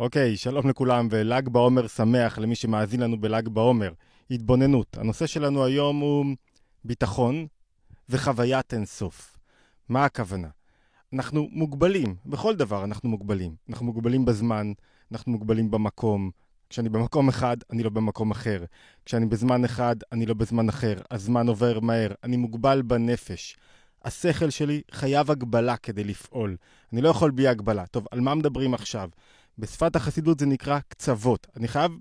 אוקיי, שלום לכולם ול"ג בעומר שמח למי שמאזין לנו בל"ג בעומר. התבוננות. הנושא שלנו היום הוא ביטחון וחוויית אינסוף. מה הכוונה? אנחנו מוגבלים, בכל דבר אנחנו מוגבלים. אנחנו מוגבלים בזמן, אנחנו מוגבלים במקום. כשאני במקום אחד, אני לא במקום אחר. כשאני בזמן אחד, אני לא בזמן אחר. הזמן עובר מהר. אני מוגבל בנפש. השכל שלי חייב הגבלה כדי לפעול. אני לא יכול בלי הגבלה. טוב, על מה מדברים עכשיו? בשפת החסידות זה נקרא קצוות. אני חייב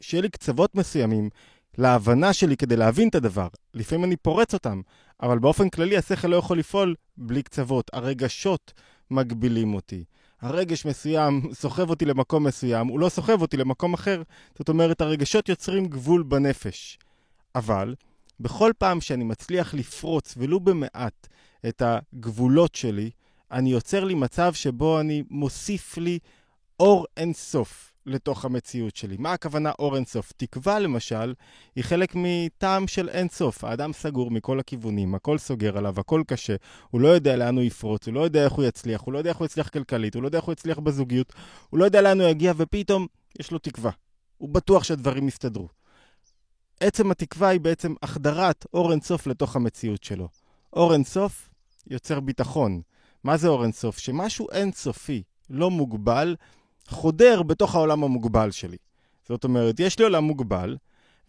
שיהיה לי קצוות מסוימים להבנה שלי כדי להבין את הדבר. לפעמים אני פורץ אותם, אבל באופן כללי השכל לא יכול לפעול בלי קצוות. הרגשות מגבילים אותי. הרגש מסוים סוחב אותי למקום מסוים, הוא לא סוחב אותי למקום אחר. זאת אומרת, הרגשות יוצרים גבול בנפש. אבל, בכל פעם שאני מצליח לפרוץ, ולו במעט, את הגבולות שלי, אני יוצר לי מצב שבו אני מוסיף לי אור אינסוף לתוך המציאות שלי. מה הכוונה אור אינסוף? תקווה, למשל, היא חלק מטעם של אינסוף. האדם סגור מכל הכיוונים, הכל סוגר עליו, הכל קשה. הוא לא יודע לאן הוא יפרוץ, הוא לא יודע איך הוא יצליח, הוא לא יודע איך הוא יצליח כלכלית, הוא לא יודע איך הוא יצליח בזוגיות, הוא לא יודע לאן הוא יגיע, ופתאום יש לו תקווה. הוא בטוח שהדברים יסתדרו. עצם התקווה היא בעצם החדרת אור אינסוף לתוך המציאות שלו. אור אינסוף יוצר ביטחון. מה זה אור אינסוף? שמשהו אינסופי, לא מוגבל, חודר בתוך העולם המוגבל שלי. זאת אומרת, יש לי עולם מוגבל,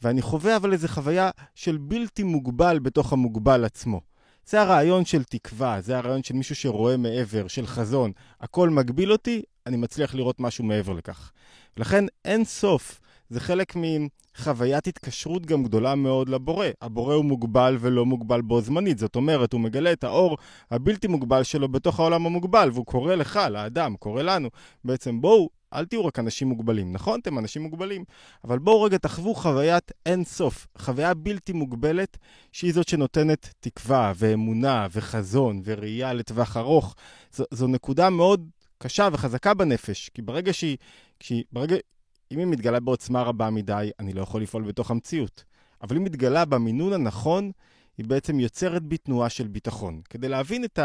ואני חווה אבל איזו חוויה של בלתי מוגבל בתוך המוגבל עצמו. זה הרעיון של תקווה, זה הרעיון של מישהו שרואה מעבר, של חזון. הכל מגביל אותי, אני מצליח לראות משהו מעבר לכך. ולכן אין סוף. זה חלק מחוויית התקשרות גם גדולה מאוד לבורא. הבורא הוא מוגבל ולא מוגבל בו זמנית. זאת אומרת, הוא מגלה את האור הבלתי מוגבל שלו בתוך העולם המוגבל, והוא קורא לך, לאדם, קורא לנו, בעצם בואו, אל תהיו רק אנשים מוגבלים. נכון, אתם אנשים מוגבלים, אבל בואו רגע תחוו חוויית אין סוף, חוויה בלתי מוגבלת, שהיא זאת שנותנת תקווה ואמונה וחזון וראייה לטווח ארוך. זו, זו נקודה מאוד קשה וחזקה בנפש, כי ברגע שהיא, כשהיא, ברגע, אם היא מתגלה בעוצמה רבה מדי, אני לא יכול לפעול בתוך המציאות. אבל אם מתגלה במינון הנכון, היא בעצם יוצרת בי תנועה של ביטחון. כדי להבין את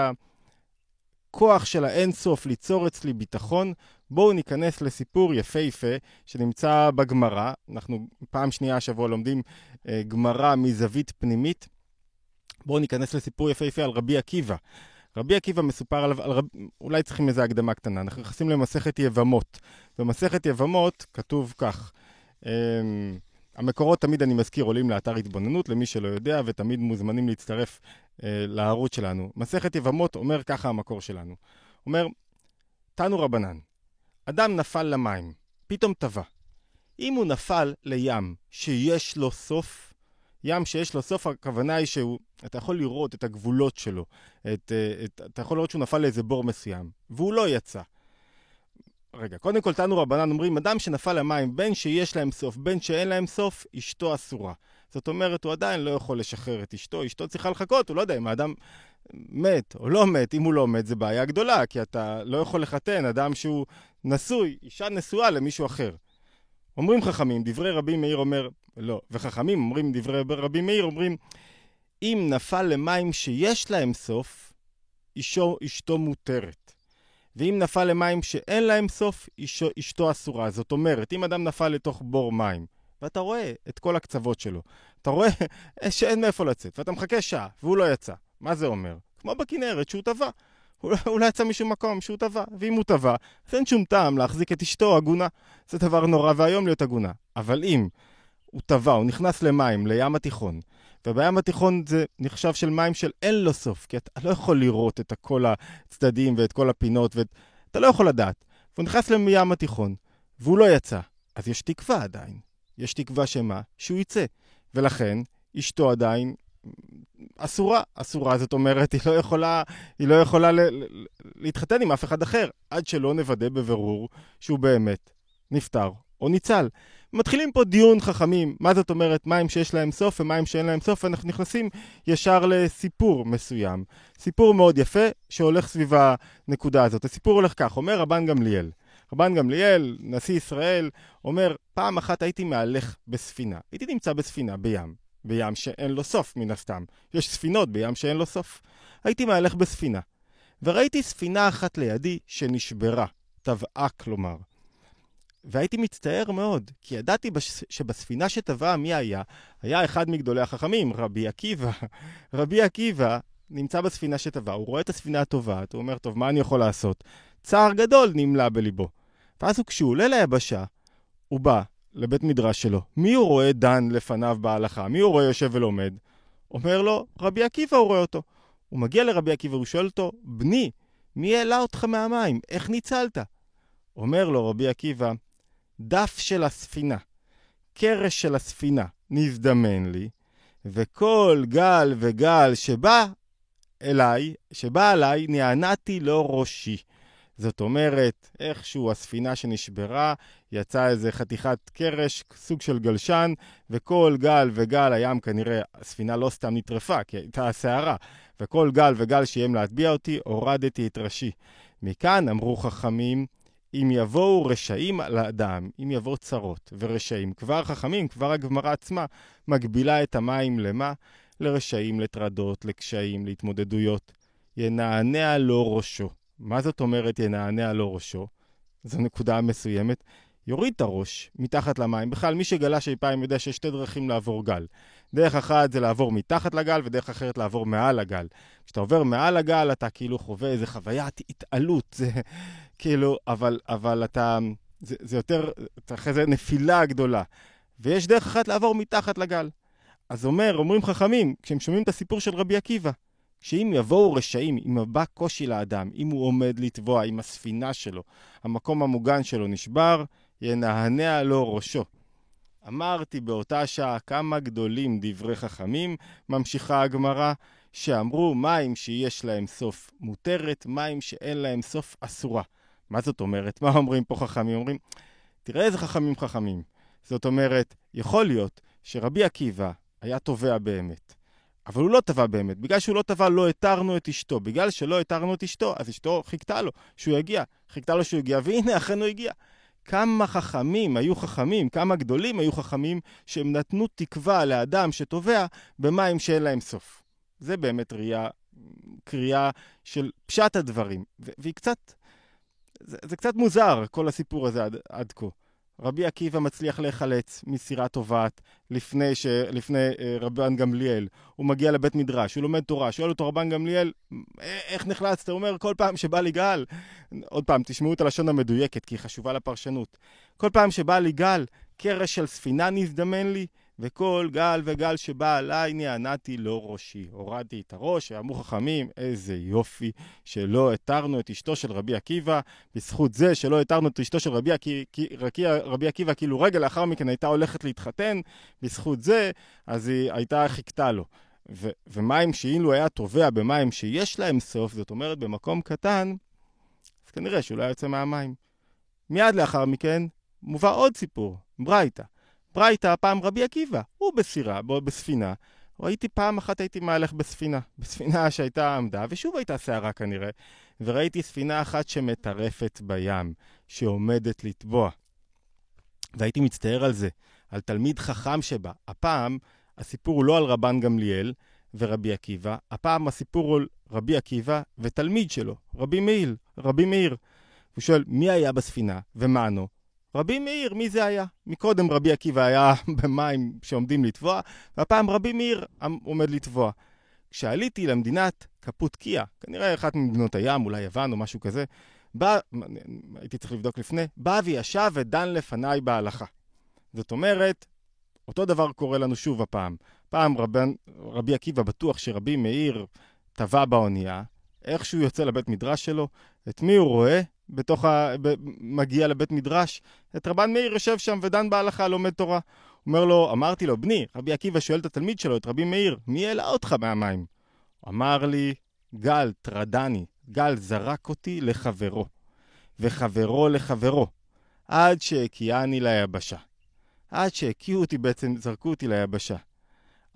הכוח של האינסוף ליצור אצלי ביטחון, בואו ניכנס לסיפור יפהפה שנמצא בגמרא. אנחנו פעם שנייה השבוע לומדים אה, גמרא מזווית פנימית. בואו ניכנס לסיפור יפהפה על רבי עקיבא. רבי עקיבא מסופר עליו, על רב... אולי צריכים איזו הקדמה קטנה. אנחנו נכנסים למסכת יבמות. במסכת יבמות כתוב כך, אמ, המקורות תמיד, אני מזכיר, עולים לאתר התבוננות, למי שלא יודע, ותמיד מוזמנים להצטרף אה, לערוץ שלנו. מסכת יבמות אומר ככה המקור שלנו. אומר, תנו רבנן, אדם נפל למים, פתאום טבע. אם הוא נפל לים שיש לו סוף, ים שיש לו סוף, הכוונה היא שאתה יכול לראות את הגבולות שלו. את, אה, את, אתה יכול לראות שהוא נפל לאיזה בור מסוים, והוא לא יצא. רגע, קודם כל, תנו רבנן אומרים, אדם שנפל למים, בין שיש להם סוף, בין שאין להם סוף, אשתו אסורה. זאת אומרת, הוא עדיין לא יכול לשחרר את אשתו, אשתו צריכה לחכות, הוא לא יודע אם האדם מת או לא מת. אם הוא לא מת, זה בעיה גדולה, כי אתה לא יכול לחתן אדם שהוא נשוי, אישה נשואה למישהו אחר. אומרים חכמים, דברי רבי מאיר אומר, לא, וחכמים אומרים דברי רבי מאיר, אומרים, אם נפל למים שיש להם סוף, אישו, אשתו מותרת. ואם נפל למים שאין להם סוף, אישו, אשתו אסורה. זאת אומרת, אם אדם נפל לתוך בור מים, ואתה רואה את כל הקצוות שלו, אתה רואה שאין מאיפה לצאת, ואתה מחכה שעה, והוא לא יצא. מה זה אומר? כמו בכנרת, שהוא טבע. הוא לא יצא משום מקום שהוא טבע, ואם הוא טבע, אז אין שום טעם להחזיק את אשתו עגונה. זה דבר נורא ואיום להיות עגונה. אבל אם הוא טבע, הוא נכנס למים, לים התיכון, ובים התיכון זה נחשב של מים של אין לו סוף, כי אתה לא יכול לראות את כל הצדדים ואת כל הפינות, ואתה לא יכול לדעת. והוא נכנס לים התיכון, והוא לא יצא, אז יש תקווה עדיין. יש תקווה שמה? שהוא יצא. ולכן, אשתו עדיין אסורה. אסורה, זאת אומרת, היא לא יכולה, היא לא יכולה ל- ל- להתחתן עם אף אחד אחר, עד שלא נוודא בבירור שהוא באמת נפטר או ניצל. מתחילים פה דיון חכמים, מה זאת אומרת מים שיש להם סוף ומים שאין להם סוף, ואנחנו נכנסים ישר לסיפור מסוים. סיפור מאוד יפה שהולך סביב הנקודה הזאת. הסיפור הולך כך, אומר רבן גמליאל. רבן גמליאל, נשיא ישראל, אומר, פעם אחת הייתי מהלך בספינה. הייתי נמצא בספינה בים. בים שאין לו סוף, מן הסתם. יש ספינות בים שאין לו סוף. הייתי מהלך בספינה, וראיתי ספינה אחת לידי שנשברה, טבעה כלומר. והייתי מצטער מאוד, כי ידעתי בש... שבספינה שטבע מי היה, היה אחד מגדולי החכמים, רבי עקיבא. רבי עקיבא נמצא בספינה שטבע, הוא רואה את הספינה הטובעת, הוא אומר, טוב, מה אני יכול לעשות? צער גדול נמלא בליבו. ואז הוא, כשהוא עולה ליבשה, הוא בא לבית מדרש שלו. מי הוא רואה דן לפניו בהלכה? מי הוא רואה יושב ולומד? אומר לו, רבי עקיבא הוא רואה אותו. הוא מגיע לרבי עקיבא, הוא שואל אותו, בני, מי העלה אותך מהמים? איך ניצלת? אומר לו רבי עקיבא, דף של הספינה, קרש של הספינה, נזדמן לי, וכל גל וגל שבא אליי, שבא עליי, נענעתי לו ראשי. זאת אומרת, איכשהו הספינה שנשברה, יצא איזה חתיכת קרש, סוג של גלשן, וכל גל וגל הים כנראה, הספינה לא סתם נטרפה, כי הייתה הסערה, וכל גל וגל שאיים להטביע אותי, הורדתי את ראשי. מכאן אמרו חכמים, אם יבואו רשעים על האדם, אם יבואו צרות ורשעים, כבר חכמים, כבר הגמרא עצמה, מגבילה את המים למה? לרשעים, לטרדות, לקשיים, להתמודדויות. ינענע לו ראשו. מה זאת אומרת ינענע לו ראשו? זו נקודה מסוימת. יוריד את הראש מתחת למים. בכלל, מי שגלש אי פעם יודע שיש שתי דרכים לעבור גל. דרך אחת זה לעבור מתחת לגל, ודרך אחרת לעבור מעל הגל. כשאתה עובר מעל הגל, אתה כאילו חווה איזה חוויית התעלות. זה כאילו, אבל, אבל אתה... זה, זה יותר, אתה אחרי זה נפילה גדולה. ויש דרך אחת לעבור מתחת לגל. אז אומר, אומרים חכמים, כשהם שומעים את הסיפור של רבי עקיבא, שאם יבואו רשעים, אם בא קושי לאדם, אם הוא עומד לטבוע, אם הספינה שלו, המקום המוגן שלו נשבר, ינענע לו ראשו. אמרתי באותה שעה כמה גדולים דברי חכמים, ממשיכה הגמרא, שאמרו מים שיש להם סוף מותרת, מים שאין להם סוף אסורה. מה זאת אומרת? מה אומרים פה חכמים? אומרים, תראה איזה חכמים חכמים. זאת אומרת, יכול להיות שרבי עקיבא היה תובע באמת. אבל הוא לא טבע באמת. בגלל שהוא לא טבע, לא התרנו את אשתו. בגלל שלא התרנו את אשתו, אז אשתו חיכתה לו שהוא יגיע. חיכתה לו שהוא יגיע, והנה, אכן הוא הגיע. כמה חכמים היו חכמים, כמה גדולים היו חכמים, שהם נתנו תקווה לאדם שטובע במים שאין להם סוף. זה באמת ראייה, קריאה של פשט הדברים. והיא קצת, זה, זה קצת מוזר, כל הסיפור הזה עד, עד כה. רבי עקיבא מצליח להיחלץ מסירה טובעת לפני, ש... לפני אה, רבן גמליאל. הוא מגיע לבית מדרש, הוא לומד תורה, שואל אותו רבן גמליאל, איך נחלצת? הוא אומר, כל פעם שבא לי גל, עוד פעם, תשמעו את הלשון המדויקת, כי היא חשובה לפרשנות. כל פעם שבא לי גל, קרש של ספינה נזדמן לי, וכל גל וגל שבא עליי נענעתי לו ראשי. הורדתי את הראש, אמרו חכמים, איזה יופי שלא התרנו את אשתו של רבי עקיבא. בזכות זה שלא התרנו את אשתו של רבי, עקיבא, רבי עקיבא, כאילו רגע לאחר מכן הייתה הולכת להתחתן, בזכות זה, אז היא הייתה חיכתה לו. ו- ומים שאילו היה טובע במים שיש להם סוף, זאת אומרת במקום קטן, אז כנראה שהוא לא יוצא מהמים. מיד לאחר מכן מובא עוד סיפור, ברייתא. ברייתא, הפעם רבי עקיבא, הוא בסירה, בספינה. ראיתי פעם אחת הייתי מהלך בספינה, בספינה שהייתה עמדה, ושוב הייתה סערה כנראה, וראיתי ספינה אחת שמטרפת בים, שעומדת לטבוע. והייתי מצטער על זה, על תלמיד חכם שבה. הפעם הסיפור הוא לא על רבן גמליאל ורבי עקיבא, הפעם הסיפור הוא על רבי עקיבא ותלמיד שלו, רבי מאיר, רבי מאיר. הוא שואל, מי היה בספינה ומענו? רבי מאיר, מי זה היה? מקודם רבי עקיבא היה במים שעומדים לטבוע, והפעם רבי מאיר עומד לטבוע. כשעליתי למדינת קפוטקיה, כנראה אחת ממדינות הים, אולי יוון או משהו כזה, בא, הייתי צריך לבדוק לפני, בא וישב ודן לפניי בהלכה. זאת אומרת, אותו דבר קורה לנו שוב הפעם. פעם רבן, רבי עקיבא בטוח שרבי מאיר טבע באונייה, איך שהוא יוצא לבית מדרש שלו, את מי הוא רואה? בתוך ה... מגיע לבית מדרש, את רבן מאיר יושב שם ודן בהלכה, לומד תורה. אומר לו, אמרתי לו, בני, רבי עקיבא שואל את התלמיד שלו, את רבי מאיר, מי העלה אותך מהמים? אמר לי, גל טרדני, גל זרק אותי לחברו, וחברו לחברו, עד שהקיאני ליבשה. עד שהקיאו אותי בעצם, זרקו אותי ליבשה.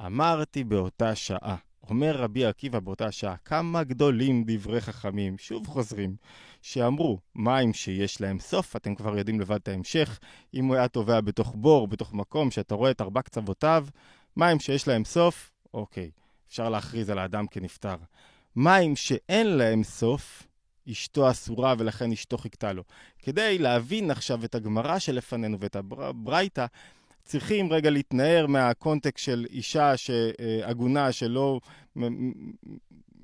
אמרתי באותה שעה, אומר רבי עקיבא באותה שעה, כמה גדולים דברי חכמים, שוב חוזרים, שאמרו, מים שיש להם סוף, אתם כבר יודעים לבד את ההמשך, אם הוא היה טובע בתוך בור, בתוך מקום שאתה רואה את ארבע קצוותיו, מים שיש להם סוף, אוקיי, אפשר להכריז על האדם כנפטר. מים שאין להם סוף, אשתו אסורה ולכן אשתו חיכתה לו. כדי להבין עכשיו את הגמרא שלפנינו ואת הברייתא, צריכים רגע להתנער מהקונטקסט של אישה עגונה שלא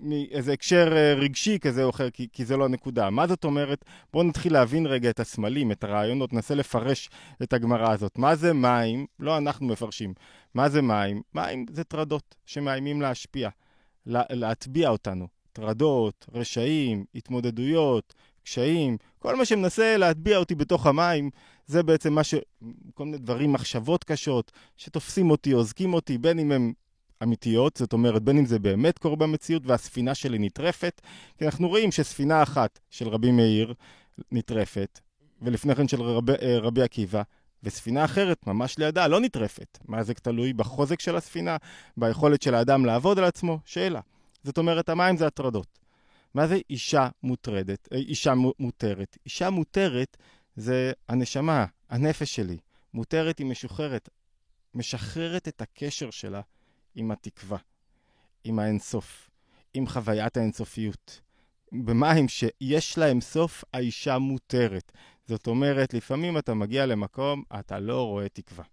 מאיזה הקשר אה, רגשי כזה או אחר, כי, כי זה לא הנקודה. מה זאת אומרת? בואו נתחיל להבין רגע את הסמלים, את הרעיונות, ננסה לפרש את הגמרא הזאת. מה זה מים? לא אנחנו מפרשים. מה זה מים? מים זה טרדות שמאיימים להשפיע, לה, להטביע אותנו. טרדות, רשעים, התמודדויות, קשיים, כל מה שמנסה להטביע אותי בתוך המים, זה בעצם מה ש... כל מיני דברים, מחשבות קשות, שתופסים אותי, אוזקים אותי, בין אם הם אמיתיות, זאת אומרת, בין אם זה באמת קורה במציאות והספינה שלי נטרפת, כי אנחנו רואים שספינה אחת של רבי מאיר נטרפת, ולפני כן של רבי, אה, רבי עקיבא, וספינה אחרת, ממש לידה, לא נטרפת. מה זה תלוי? בחוזק של הספינה, ביכולת של האדם לעבוד על עצמו? שאלה. זאת אומרת, המים זה הטרדות. מה זה אישה מוטרדת, אה, אישה מותרת? אישה מותרת זה הנשמה, הנפש שלי. מותרת היא משוחררת, משחררת את הקשר שלה עם התקווה, עם האינסוף, עם חוויית האינסופיות. במים שיש להם סוף, האישה מותרת. זאת אומרת, לפעמים אתה מגיע למקום, אתה לא רואה תקווה.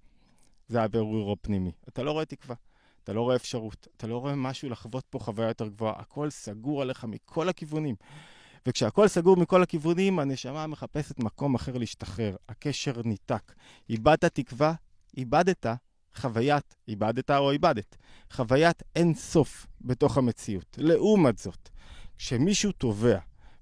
זה הבירור הפנימי. אתה לא רואה תקווה. אתה לא רואה אפשרות, אתה לא רואה משהו לחוות פה חוויה יותר גבוהה, הכל סגור עליך מכל הכיוונים. וכשהכל סגור מכל הכיוונים, הנשמה מחפשת מקום אחר להשתחרר, הקשר ניתק. איבדת תקווה, איבדת חוויית, איבדת או איבדת, חוויית אין סוף בתוך המציאות. לעומת זאת, כשמישהו טובע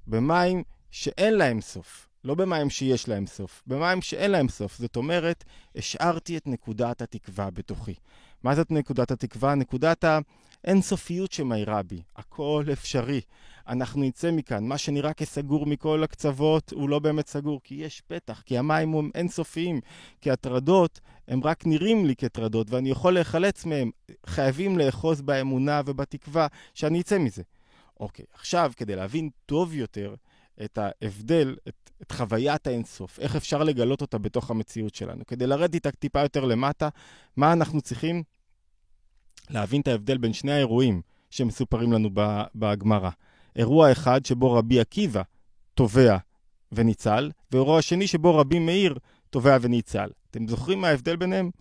במים שאין להם סוף, לא במים שיש להם סוף, במים שאין להם סוף. זאת אומרת, השארתי את נקודת התקווה בתוכי. מה זאת נקודת התקווה? נקודת האינסופיות שמאירה בי. הכל אפשרי. אנחנו נצא מכאן. מה שנראה כסגור מכל הקצוות הוא לא באמת סגור, כי יש פתח, כי המים הם אינסופיים, כי הטרדות הם רק נראים לי כטרדות, ואני יכול להיחלץ מהם. חייבים לאחוז באמונה ובתקווה שאני אצא מזה. אוקיי, עכשיו, כדי להבין טוב יותר את ההבדל, את, את חוויית האינסוף, איך אפשר לגלות אותה בתוך המציאות שלנו. כדי לרדת איתה טיפה יותר למטה, מה אנחנו צריכים? להבין את ההבדל בין שני האירועים שמסופרים לנו בגמרא. אירוע אחד שבו רבי עקיבא תובע וניצל, ואירוע שני שבו רבי מאיר תובע וניצל. אתם זוכרים מה ההבדל ביניהם?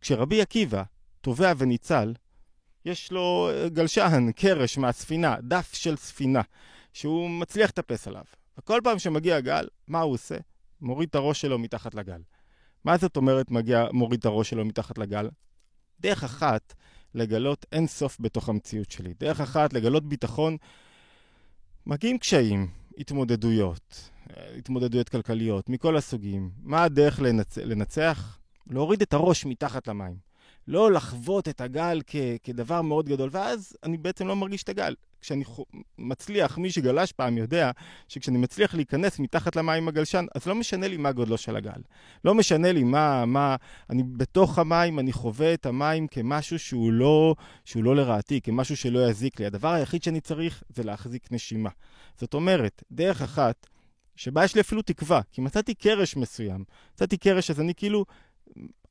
כשרבי עקיבא תובע וניצל, יש לו גלשן, קרש מהספינה, דף של ספינה, שהוא מצליח לטפס עליו. וכל פעם שמגיע גל, מה הוא עושה? מוריד את הראש שלו מתחת לגל. מה זאת אומרת מגיע, מוריד את הראש שלו מתחת לגל? דרך אחת לגלות אין סוף בתוך המציאות שלי. דרך אחת לגלות ביטחון. מגיעים קשיים, התמודדויות, התמודדויות כלכליות, מכל הסוגים. מה הדרך לנצ... לנצח? להוריד את הראש מתחת למים. לא לחוות את הגל כ... כדבר מאוד גדול, ואז אני בעצם לא מרגיש את הגל. כשאני מצליח, מי שגלש פעם יודע, שכשאני מצליח להיכנס מתחת למים הגלשן, אז לא משנה לי מה גודלו של הגל. לא משנה לי מה, מה, אני בתוך המים, אני חווה את המים כמשהו שהוא לא, שהוא לא לרעתי, כמשהו שלא יזיק לי. הדבר היחיד שאני צריך זה להחזיק נשימה. זאת אומרת, דרך אחת, שבה יש לי אפילו תקווה, כי מצאתי קרש מסוים. מצאתי קרש, אז אני כאילו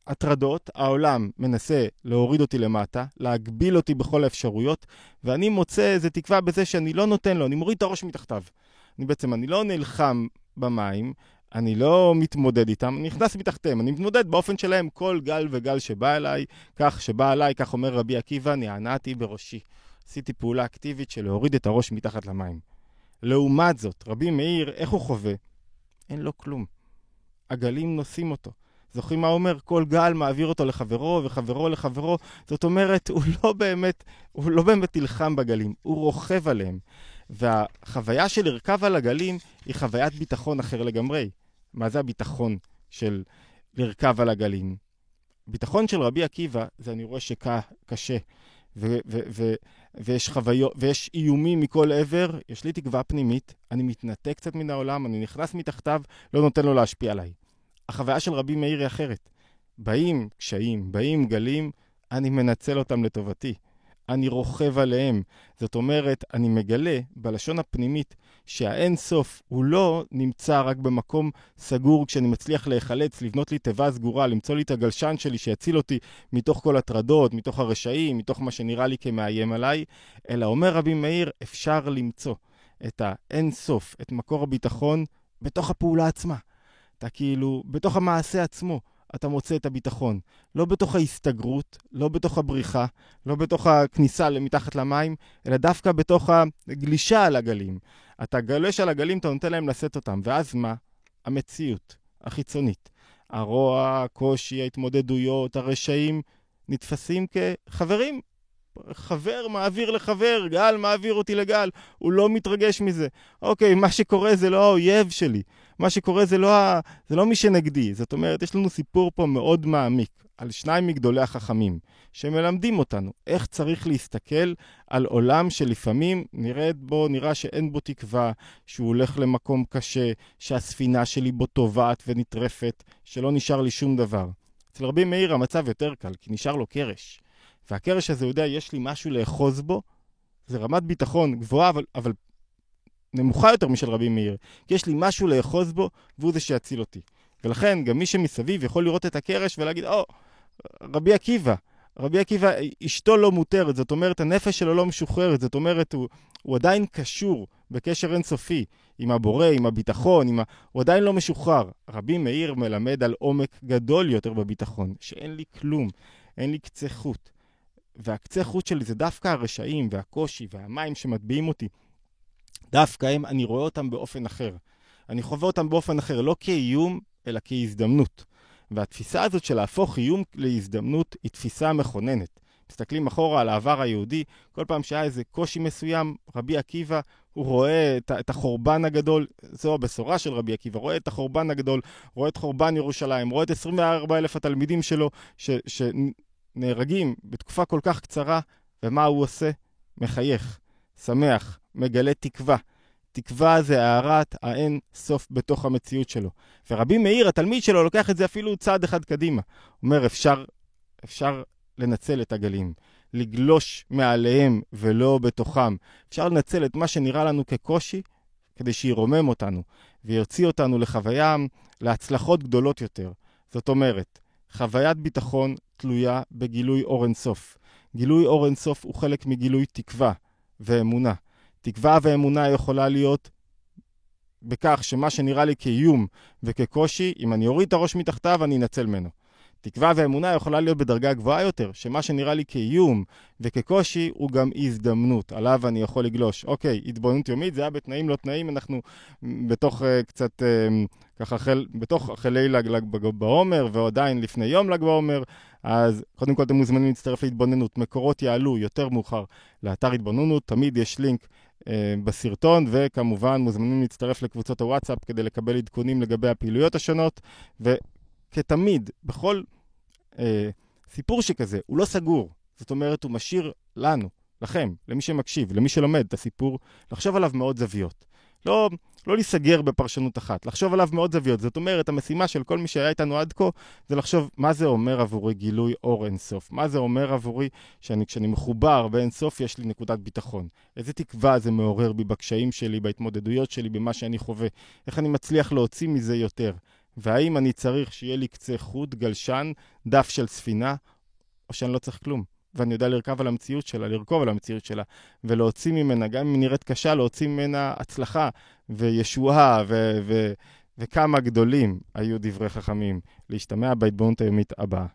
הטרדות, העולם מנסה להוריד אותי למטה, להגביל אותי בכל האפשרויות, ואני מוצא איזה תקווה בזה שאני לא נותן לו, אני מוריד את הראש מתחתיו. אני בעצם, אני לא נלחם במים, אני לא מתמודד איתם, אני נכנס מתחתיהם, אני מתמודד באופן שלהם כל גל וגל שבא אליי, כך שבא אליי, כך אומר רבי עקיבא, נענעתי בראשי. עשיתי פעולה אקטיבית של להוריד את הראש מתחת למים. לעומת זאת, רבי מאיר, איך הוא חווה? אין לו כלום. הגלים נושאים אותו. זוכרים מה אומר? כל גל מעביר אותו לחברו וחברו לחברו. זאת אומרת, הוא לא באמת, הוא לא באמת נלחם בגלים, הוא רוכב עליהם. והחוויה של לרכב על הגלים היא חוויית ביטחון אחר לגמרי. מה זה הביטחון של לרכב על הגלים? ביטחון של רבי עקיבא זה אני רואה שקשה, ו- ו- ו- ויש חוויות, ויש איומים מכל עבר, יש לי תקווה פנימית, אני מתנתק קצת מן העולם, אני נכנס מתחתיו, לא נותן לו להשפיע עליי. החוויה של רבי מאיר היא אחרת. באים קשיים, באים גלים, אני מנצל אותם לטובתי. אני רוכב עליהם. זאת אומרת, אני מגלה בלשון הפנימית שהאין סוף הוא לא נמצא רק במקום סגור כשאני מצליח להיחלץ, לבנות לי תיבה סגורה, למצוא לי את הגלשן שלי שיציל אותי מתוך כל הטרדות, מתוך הרשעים, מתוך מה שנראה לי כמאיים עליי, אלא אומר רבי מאיר, אפשר למצוא. את האין סוף, את מקור הביטחון, בתוך הפעולה עצמה. אתה כאילו, בתוך המעשה עצמו, אתה מוצא את הביטחון. לא בתוך ההסתגרות, לא בתוך הבריחה, לא בתוך הכניסה מתחת למים, אלא דווקא בתוך הגלישה על הגלים. אתה גולש על הגלים, אתה נותן להם לשאת אותם, ואז מה? המציאות החיצונית. הרוע, הקושי, ההתמודדויות, הרשעים, נתפסים כחברים. חבר מעביר לחבר, גל מעביר אותי לגל, הוא לא מתרגש מזה. אוקיי, מה שקורה זה לא האויב שלי, מה שקורה זה לא, ה... זה לא מי שנגדי. זאת אומרת, יש לנו סיפור פה מאוד מעמיק על שניים מגדולי החכמים, שמלמדים אותנו איך צריך להסתכל על עולם שלפעמים נראית בו, נראה שאין בו תקווה, שהוא הולך למקום קשה, שהספינה שלי בו טובעת ונטרפת, שלא נשאר לי שום דבר. אצל רבי מאיר המצב יותר קל, כי נשאר לו קרש. והקרש הזה יודע, יש לי משהו לאחוז בו, זה רמת ביטחון גבוהה, אבל, אבל נמוכה יותר משל רבי מאיר. כי יש לי משהו לאחוז בו, והוא זה שיציל אותי. ולכן, גם מי שמסביב יכול לראות את הקרש ולהגיד, או, oh, רבי עקיבא, רבי עקיבא, אשתו לא מותרת, זאת אומרת, הנפש שלו לא משוחררת, זאת אומרת, הוא, הוא עדיין קשור בקשר אינסופי עם הבורא, עם הביטחון, עם ה... הוא עדיין לא משוחרר. רבי מאיר מלמד על עומק גדול יותר בביטחון, שאין לי כלום, אין לי קצה חוט. והקצה חוט שלי זה דווקא הרשעים והקושי והמים שמטביעים אותי. דווקא הם, אני רואה אותם באופן אחר. אני חווה אותם באופן אחר, לא כאיום, אלא כהזדמנות. והתפיסה הזאת של להפוך איום להזדמנות היא תפיסה מכוננת. מסתכלים אחורה על העבר היהודי, כל פעם שהיה איזה קושי מסוים, רבי עקיבא, הוא רואה את, את החורבן הגדול, זו הבשורה של רבי עקיבא, רואה את החורבן הגדול, רואה את חורבן ירושלים, רואה את 24 אלף התלמידים שלו ש, שנהרגים בתקופה כל כך קצרה, ומה הוא עושה? מחייך, שמח, מגלה תקווה. תקווה זה הארת האין סוף בתוך המציאות שלו. ורבי מאיר, התלמיד שלו, לוקח את זה אפילו צעד אחד קדימה. אומר, אפשר, אפשר לנצל את הגלים, לגלוש מעליהם ולא בתוכם. אפשר לנצל את מה שנראה לנו כקושי כדי שירומם אותנו ויוציא אותנו לחוויה, להצלחות גדולות יותר. זאת אומרת, חוויית ביטחון תלויה בגילוי אור אינסוף. גילוי אור אינסוף הוא חלק מגילוי תקווה ואמונה. תקווה ואמונה יכולה להיות בכך שמה שנראה לי כאיום וכקושי, אם אני אוריד את הראש מתחתיו, אני אנצל ממנו. תקווה ואמונה יכולה להיות בדרגה גבוהה יותר, שמה שנראה לי כאיום וכקושי הוא גם הזדמנות, עליו אני יכול לגלוש. אוקיי, התבוננות יומית, זה היה בתנאים לא תנאים, אנחנו בתוך uh, קצת, uh, ככה, חל, בתוך חילי ל"ג בעומר, ועדיין לפני יום ל"ג בעומר, אז קודם כל אתם מוזמנים להצטרף להתבוננות. מקורות יעלו יותר מאוחר לאתר התבוננות, תמיד יש לינק אה, בסרטון, וכמובן מוזמנים להצטרף לקבוצות הוואטסאפ כדי לקבל עדכונים לגבי הפעילויות השונות, וכתמיד, בכל אה, סיפור שכזה, הוא לא סגור, זאת אומרת, הוא משאיר לנו, לכם, למי שמקשיב, למי שלומד את הסיפור, לחשוב עליו מאוד זוויות. לא, לא להיסגר בפרשנות אחת, לחשוב עליו מאוד זוויות. זאת אומרת, המשימה של כל מי שהיה איתנו עד כה, זה לחשוב מה זה אומר עבורי גילוי אור אינסוף. מה זה אומר עבורי שאני, כשאני מחובר באינסוף, יש לי נקודת ביטחון. איזה תקווה זה מעורר בי בקשיים שלי, בהתמודדויות שלי, במה שאני חווה. איך אני מצליח להוציא מזה יותר. והאם אני צריך שיהיה לי קצה חוט, גלשן, דף של ספינה, או שאני לא צריך כלום. ואני יודע לרכב על המציאות שלה, לרכוב על המציאות שלה, ולהוציא ממנה, גם אם נראית קשה, להוציא ממנה הצלחה וישועה ו- ו- וכמה גדולים היו דברי חכמים. להשתמע בהתבוננות היומית הבאה.